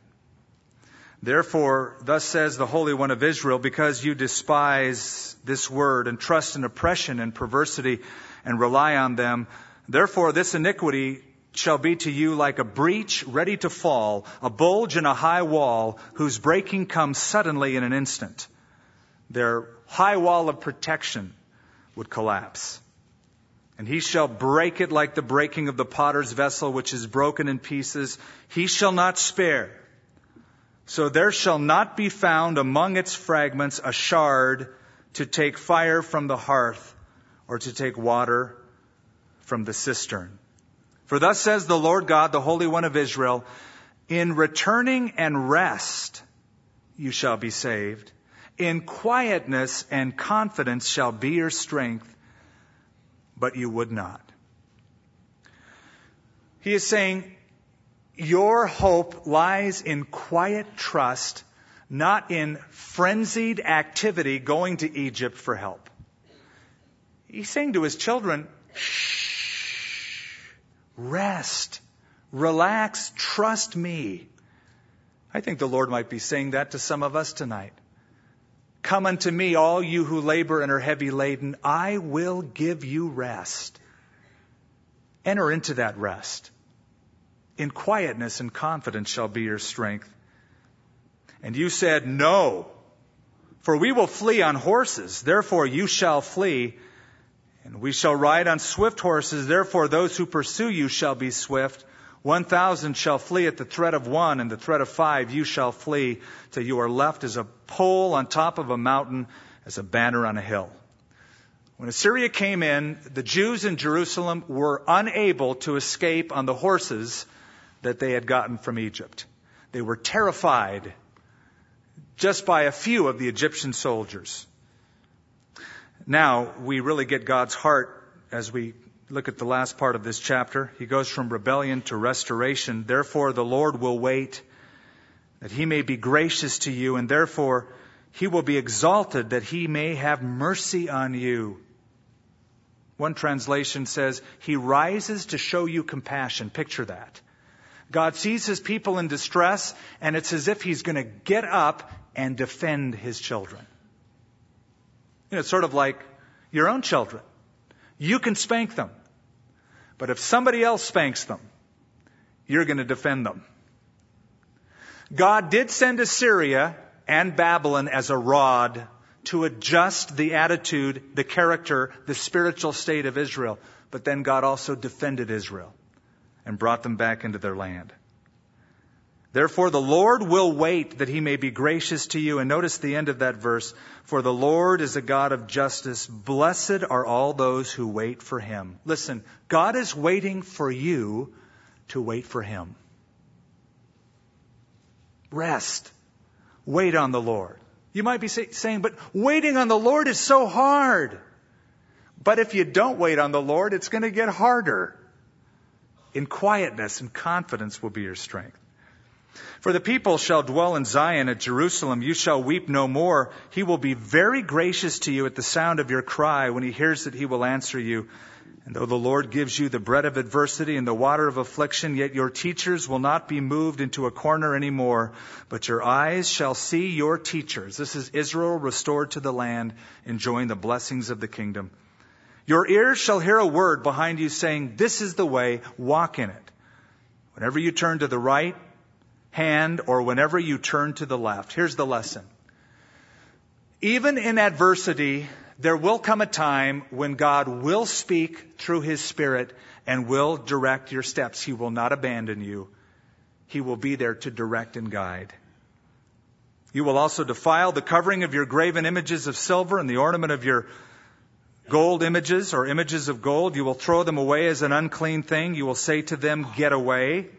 A: Therefore, thus says the Holy One of Israel, because you despise this word and trust in oppression and perversity and rely on them, therefore this iniquity shall be to you like a breach ready to fall, a bulge in a high wall whose breaking comes suddenly in an instant. Their high wall of protection would collapse. And he shall break it like the breaking of the potter's vessel, which is broken in pieces. He shall not spare so there shall not be found among its fragments a shard to take fire from the hearth or to take water from the cistern. For thus says the Lord God, the Holy One of Israel, in returning and rest you shall be saved. In quietness and confidence shall be your strength, but you would not. He is saying, your hope lies in quiet trust, not in frenzied activity going to Egypt for help. He's saying to his children, shh, rest, relax, trust me. I think the Lord might be saying that to some of us tonight. Come unto me, all you who labor and are heavy laden. I will give you rest. Enter into that rest. In quietness and confidence shall be your strength. And you said, No, for we will flee on horses, therefore you shall flee. And we shall ride on swift horses, therefore those who pursue you shall be swift. One thousand shall flee at the threat of one, and the threat of five you shall flee, till you are left as a pole on top of a mountain, as a banner on a hill. When Assyria came in, the Jews in Jerusalem were unable to escape on the horses that they had gotten from Egypt. They were terrified just by a few of the Egyptian soldiers. Now we really get God's heart as we look at the last part of this chapter. He goes from rebellion to restoration. Therefore the Lord will wait that he may be gracious to you and therefore he will be exalted that he may have mercy on you. One translation says, He rises to show you compassion. Picture that. God sees his people in distress, and it's as if he's going to get up and defend his children. You know, it's sort of like your own children. You can spank them. But if somebody else spanks them, you're going to defend them. God did send Assyria and Babylon as a rod to adjust the attitude, the character, the spiritual state of Israel. But then God also defended Israel and brought them back into their land. Therefore, the Lord will wait that he may be gracious to you. And notice the end of that verse. For the Lord is a God of justice. Blessed are all those who wait for him. Listen, God is waiting for you to wait for him. Rest. Wait on the Lord. You might be say, saying, but waiting on the Lord is so hard. But if you don't wait on the Lord, it's going to get harder. In quietness and confidence will be your strength. For the people shall dwell in Zion at Jerusalem. You shall weep no more. He will be very gracious to you at the sound of your cry. When he hears it, he will answer you. And though the Lord gives you the bread of adversity and the water of affliction, yet your teachers will not be moved into a corner anymore, but your eyes shall see your teachers. This is Israel restored to the land, enjoying the blessings of the kingdom. Your ears shall hear a word behind you saying, This is the way, walk in it. Whenever you turn to the right hand or whenever you turn to the left. Here's the lesson. Even in adversity, there will come a time when God will speak through His Spirit and will direct your steps. He will not abandon you. He will be there to direct and guide. You will also defile the covering of your graven images of silver and the ornament of your gold images or images of gold. You will throw them away as an unclean thing. You will say to them, Get away.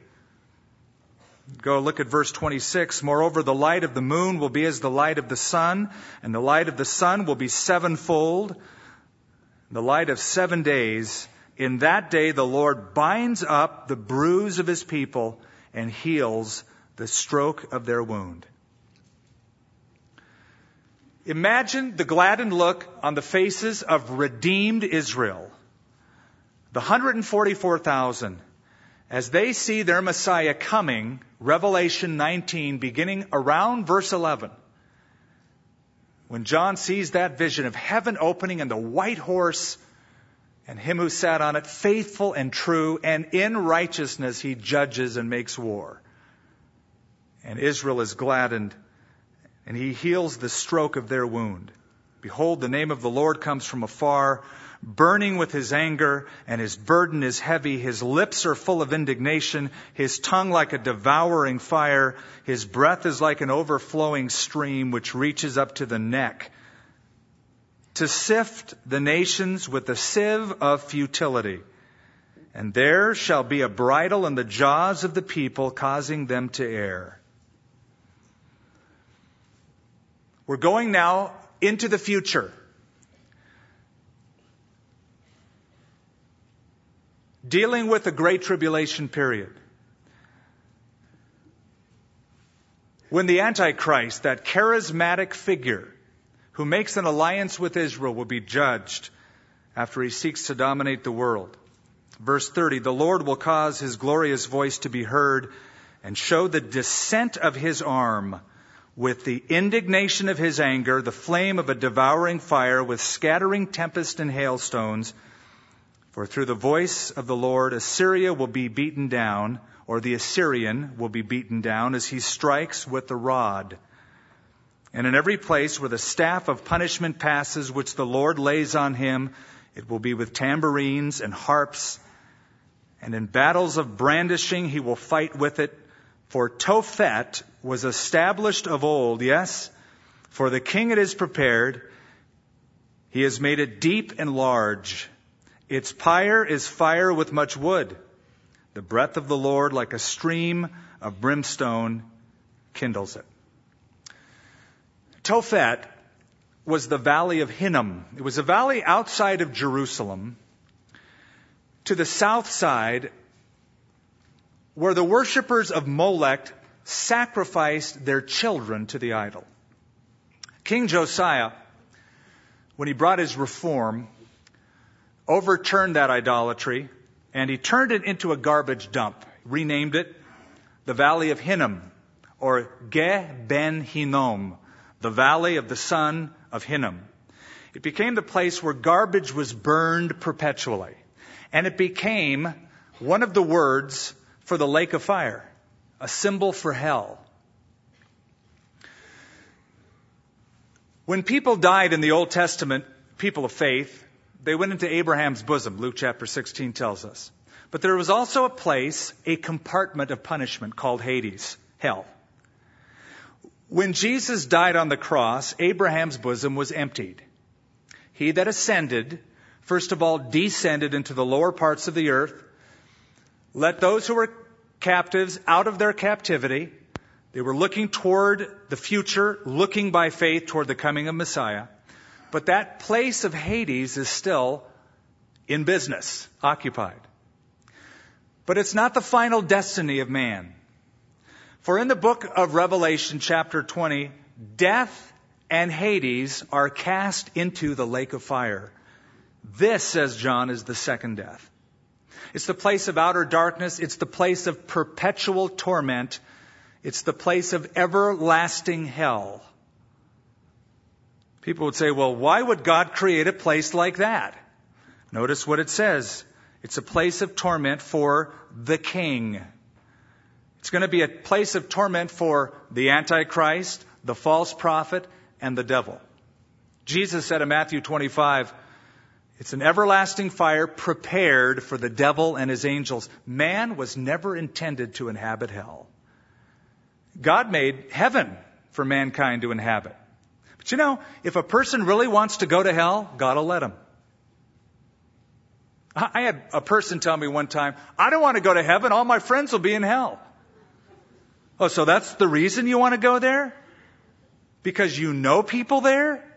A: Go look at verse 26. Moreover, the light of the moon will be as the light of the sun, and the light of the sun will be sevenfold, the light of seven days. In that day, the Lord binds up the bruise of his people and heals the stroke of their wound. Imagine the gladdened look on the faces of redeemed Israel. The 144,000 as they see their Messiah coming, Revelation 19, beginning around verse 11, when John sees that vision of heaven opening and the white horse and him who sat on it, faithful and true, and in righteousness he judges and makes war. And Israel is gladdened, and he heals the stroke of their wound. Behold, the name of the Lord comes from afar burning with his anger, and his burden is heavy. His lips are full of indignation, his tongue like a devouring fire. His breath is like an overflowing stream which reaches up to the neck. To sift the nations with the sieve of futility. And there shall be a bridle in the jaws of the people, causing them to err. We're going now into the future. dealing with the Great Tribulation period. When the Antichrist, that charismatic figure who makes an alliance with Israel, will be judged after he seeks to dominate the world. Verse 30 The Lord will cause his glorious voice to be heard and show the descent of his arm with the indignation of his anger, the flame of a devouring fire, with scattering tempest and hailstones for through the voice of the Lord, Assyria will be beaten down, or the Assyrian will be beaten down as he strikes with the rod. And in every place where the staff of punishment passes, which the Lord lays on him, it will be with tambourines and harps. And in battles of brandishing, he will fight with it. For Tophet was established of old, yes, for the king it is prepared. He has made it deep and large. Its pyre is fire with much wood. The breath of the Lord, like a stream of brimstone, kindles it. Tophet was the valley of Hinnom. It was a valley outside of Jerusalem to the south side where the worshippers of Molech sacrificed their children to the idol. King Josiah, when he brought his reform, overturned that idolatry and he turned it into a garbage dump, renamed it the Valley of Hinnom or Ge Ben Hinnom, the Valley of the Son of Hinnom. It became the place where garbage was burned perpetually. And it became one of the words for the lake of fire, a symbol for hell. When people died in the Old Testament, people of faith, they went into Abraham's bosom, Luke chapter 16 tells us. But there was also a place, a compartment of punishment called Hades. hell. When Jesus died on the cross, Abraham's bosom was emptied. He that ascended, first of all, descended into the lower parts of the earth, let those who were captives out of their captivity. They were looking toward the future, looking by faith toward the coming of Messiah. But that place of Hades is still in business, occupied. But it's not the final destiny of man. For in the book of Revelation, chapter 20, death and Hades are cast into the lake of fire. This, says John, is the second death. It's the place of outer darkness. It's the place of perpetual torment. It's the place of everlasting hell. People would say, well, why would God create a place like that? Notice what it says. It's a place of torment for the king. It's going to be a place of torment for the Antichrist, the false prophet, and the devil. Jesus said in Matthew 25, it's an everlasting fire prepared for the devil and his angels. Man was never intended to inhabit hell. God made heaven for mankind to inhabit. But you know, if a person really wants to go to hell, God will let him. I had a person tell me one time, I don't want to go to heaven. All my friends will be in hell. Oh, so that's the reason you want to go there? Because you know people there?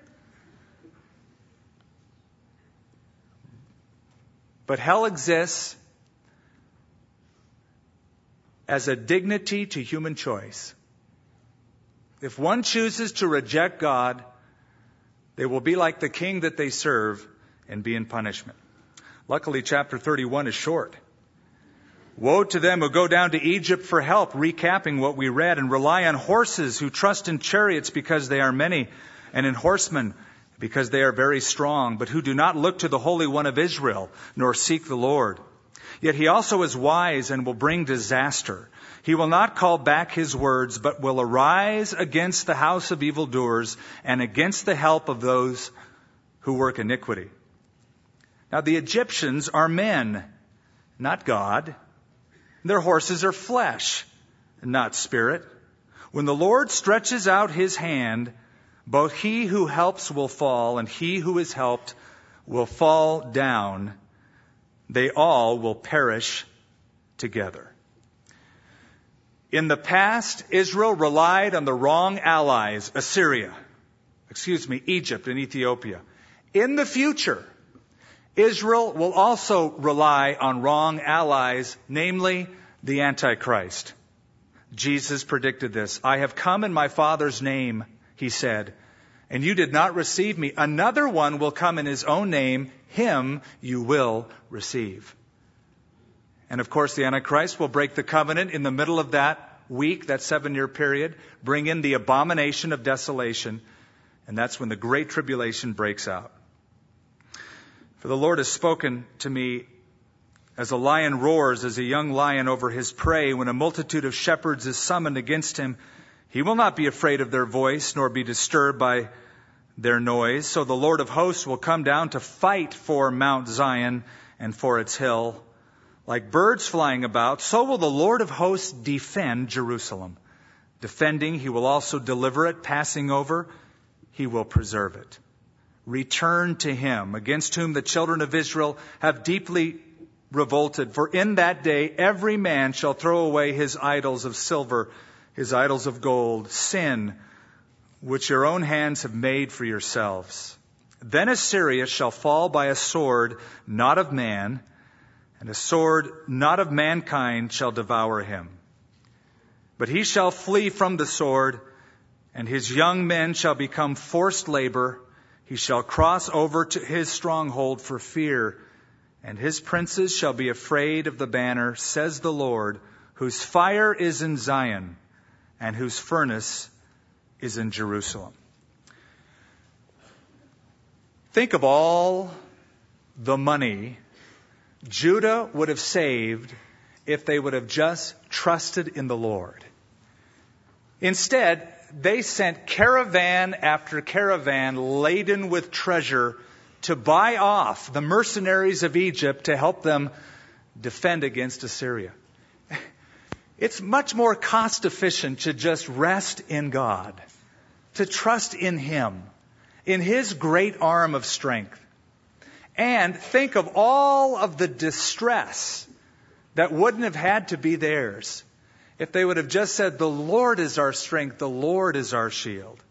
A: But hell exists as a dignity to human choice. If one chooses to reject God, they will be like the king that they serve and be in punishment. Luckily, chapter 31 is short. Woe to them who go down to Egypt for help, recapping what we read, and rely on horses who trust in chariots because they are many, and in horsemen because they are very strong, but who do not look to the Holy One of Israel, nor seek the Lord. Yet he also is wise and will bring disaster. He will not call back his words, but will arise against the house of evildoers and against the help of those who work iniquity. Now the Egyptians are men, not God. Their horses are flesh, not spirit. When the Lord stretches out his hand, both he who helps will fall, and he who is helped will fall down. They all will perish together. In the past, Israel relied on the wrong allies, Assyria, excuse me, Egypt and Ethiopia. In the future, Israel will also rely on wrong allies, namely the Antichrist. Jesus predicted this. I have come in my Father's name he said, and you did not receive me. Another one will come in his own name. Him you will receive. And of course, the Antichrist will break the covenant in the middle of that week, that seven year period, bring in the abomination of desolation, and that's when the great tribulation breaks out. For the Lord has spoken to me as a lion roars, as a young lion over his prey, when a multitude of shepherds is summoned against him. He will not be afraid of their voice, nor be disturbed by their noise. So the Lord of hosts will come down to fight for Mount Zion and for its hill. Like birds flying about, so will the Lord of hosts defend Jerusalem. Defending, he will also deliver it. Passing over, he will preserve it. Return to him, against whom the children of Israel have deeply revolted. For in that day every man shall throw away his idols of silver his idols of gold, sin, which your own hands have made for yourselves. Then Assyria shall fall by a sword not of man, and a sword not of mankind shall devour him. But he shall flee from the sword, and his young men shall become forced labor. He shall cross over to his stronghold for fear, and his princes shall be afraid of the banner, says the Lord, whose fire is in Zion and whose furnace is in Jerusalem. Think of all the money Judah would have saved if they would have just trusted in the Lord. Instead, they sent caravan after caravan laden with treasure to buy off the mercenaries of Egypt to help them defend against Assyria. It's much more cost efficient to just rest in God, to trust in Him, in His great arm of strength. And think of all of the distress that wouldn't have had to be theirs if they would have just said, The Lord is our strength, the Lord is our shield.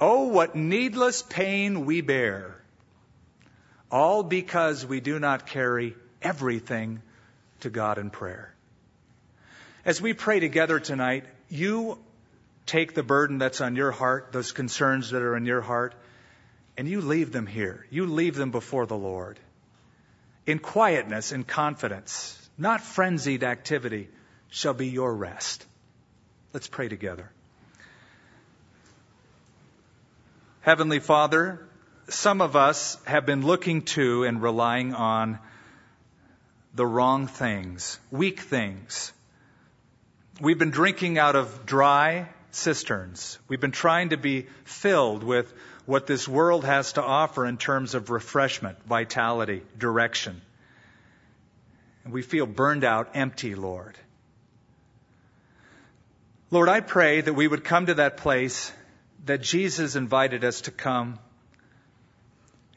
A: Oh, what needless pain we bear, all because we do not carry everything to God in prayer. As we pray together tonight, you take the burden that's on your heart, those concerns that are in your heart, and you leave them here. You leave them before the Lord. In quietness and confidence, not frenzied activity, shall be your rest. Let's pray together. Heavenly Father, some of us have been looking to and relying on the wrong things, weak things. We've been drinking out of dry cisterns. We've been trying to be filled with what this world has to offer in terms of refreshment, vitality, direction. And we feel burned out, empty, Lord. Lord, I pray that we would come to that place that Jesus invited us to come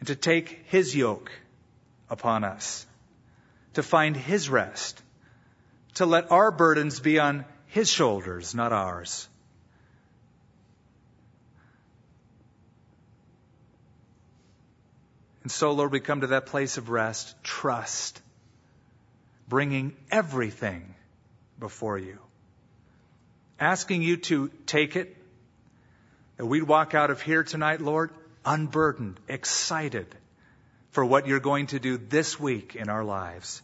A: and to take his yoke upon us, to find his rest, to let our burdens be on his shoulders, not ours. And so, Lord, we come to that place of rest, trust, bringing everything before you, asking you to take it that we'd walk out of here tonight, Lord, unburdened, excited for what you're going to do this week in our lives.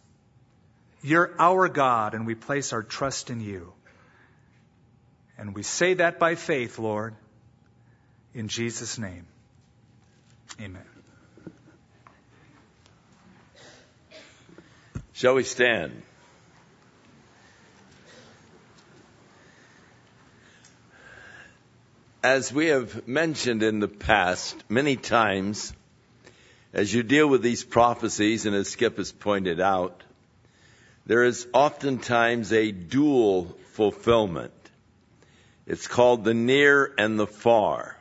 A: You're our God, and we place our trust in you. And we say that by faith, Lord, in Jesus' name. Amen.
B: Shall we stand? As we have mentioned in the past many times, as you deal with these prophecies, and as Skip has pointed out, there is oftentimes a dual fulfillment. It's called the near and the far.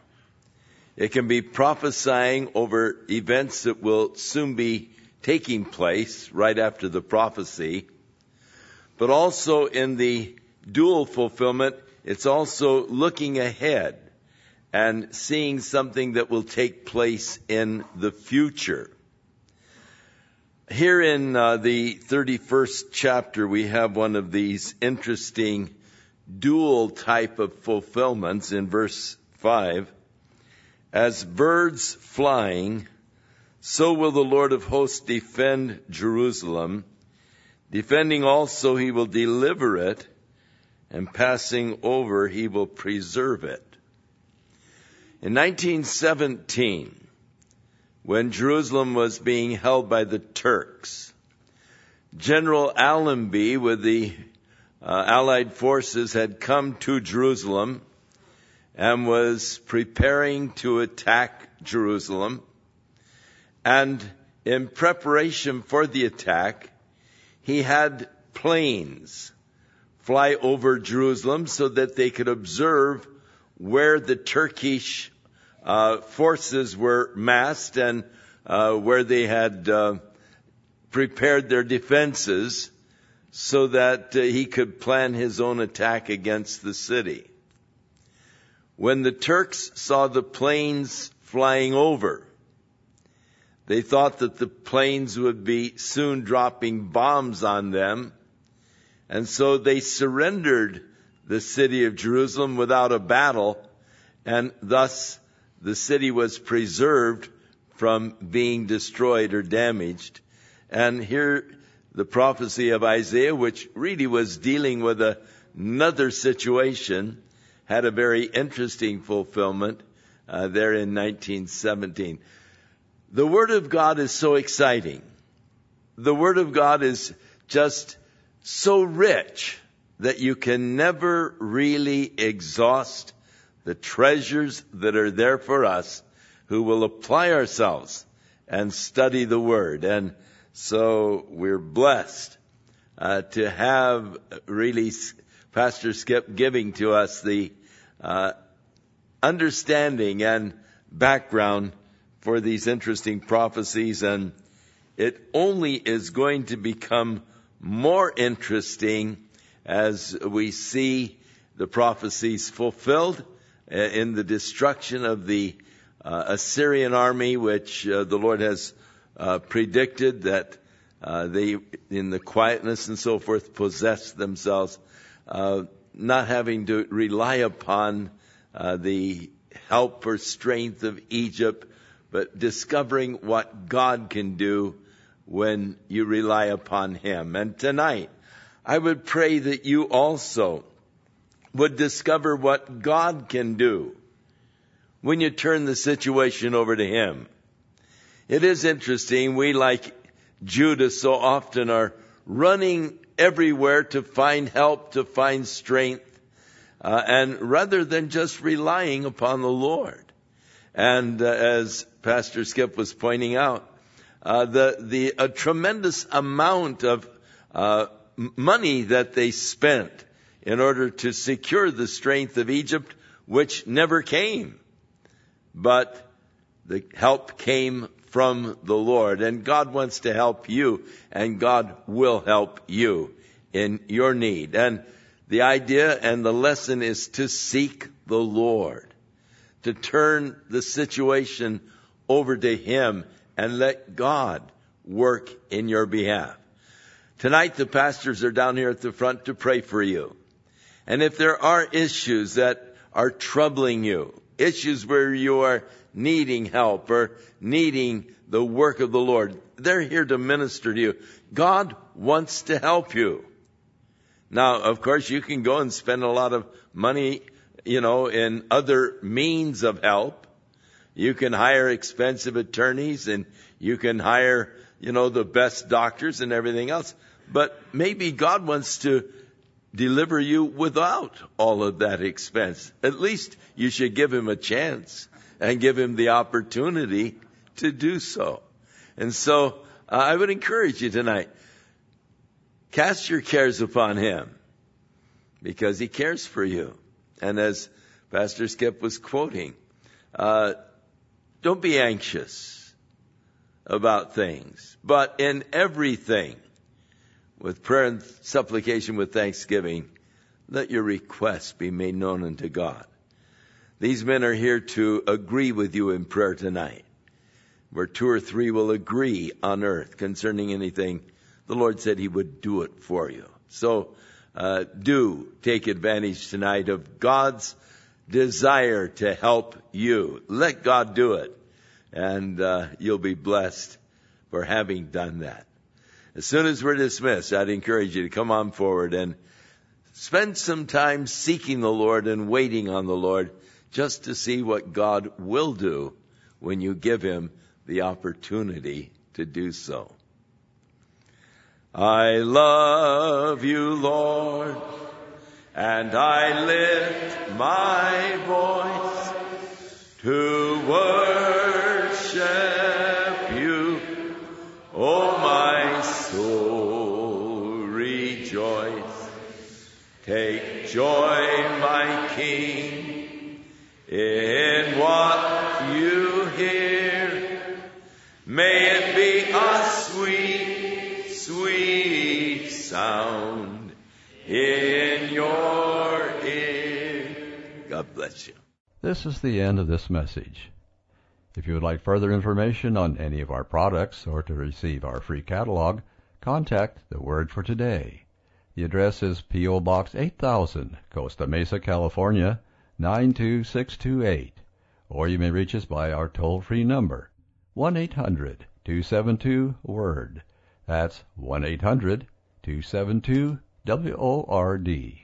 B: It can be prophesying over events that will soon be taking place right after the prophecy, but also in the dual fulfillment, it's also looking ahead and seeing something that will take place in the future. Here in uh, the 31st chapter, we have one of these interesting dual type of fulfillments in verse 5. As birds flying, so will the Lord of hosts defend Jerusalem. Defending also, he will deliver it, and passing over, he will preserve it. In 1917, when Jerusalem was being held by the Turks, General Allenby with the uh, Allied forces had come to Jerusalem and was preparing to attack Jerusalem. And in preparation for the attack, he had planes fly over Jerusalem so that they could observe where the Turkish uh, forces were massed and uh, where they had uh, prepared their defenses so that uh, he could plan his own attack against the city. When the Turks saw the planes flying over, they thought that the planes would be soon dropping bombs on them, and so they surrendered the city of Jerusalem without a battle, and thus the city was preserved from being destroyed or damaged. And here the prophecy of Isaiah, which really was dealing with a, another situation, had a very interesting fulfillment uh, there in 1917. The Word of God is so exciting. The Word of God is just so rich that you can never really exhaust the treasures that are there for us who will apply ourselves and study the Word. And So we're blessed uh, to have really Pastor Skip giving to us the uh, understanding and background for these interesting prophecies, and it only is going to become more interesting as we see the prophecies fulfilled uh, in the destruction of the uh, Assyrian army, which uh, the Lord has uh, predicted that uh, they, in the quietness and so forth, possess themselves, uh, not having to rely upon the help or strength of Egypt, but discovering what God can do when you rely upon Him. And tonight, I would pray that you also would discover what God can do when you turn the situation over to Him. It is interesting. We, like Judah, so often are running everywhere to find help, to find strength, uh, and rather than just relying upon the Lord. And uh, as Pastor Skip was pointing out, uh, the the a tremendous amount of uh, money that they spent in order to secure the strength of Egypt, which never came, but the help came from the Lord, and God wants to help you, and God will help you in your need. And the idea and the lesson is to seek the Lord, to turn the situation over to Him and let God work in your behalf. Tonight the pastors are down here at the front to pray for you. And if there are issues that are troubling you, issues where you are needing help or needing the work of the Lord, they're here to minister to you. God wants to help you. Now, of course, you can go and spend a lot of money, you know, in other means of help. You can hire expensive attorneys and you can hire, you know, the best doctors and everything else. But maybe God wants to deliver you without all of that expense. At least you should give him a chance and give him the opportunity to do so. And so uh, I would encourage you tonight Cast your cares upon Him because He cares for you. And as Pastor Skip was quoting, uh, don't be anxious about things, but in everything, with prayer and supplication with thanksgiving, let your requests be made known unto God. These men are here to agree with you in prayer tonight, where two or three will agree on earth concerning anything the Lord said He would do it for you. So, uh, do take advantage tonight of God's desire to help you. Let God do it, and uh, you'll be blessed for having done that. As soon as we're dismissed, I'd encourage you to come on forward and spend some time seeking the Lord and waiting on the Lord just to see what God will do when you give Him the opportunity to do so. I love you, Lord, and I lift my voice to worship you. Oh, my joy, my King, in what you hear. May it be a sweet sweet sound in your ear. God bless you.
C: This is the end of this message. If you would like further information on any of our products or to receive our free catalog, contact the Word for Today. The address is P.O. Box 8000, Costa Mesa, California 92628. Or you may reach us by our toll free number 1 800 272 WORD. That's 1 800 272 WORD.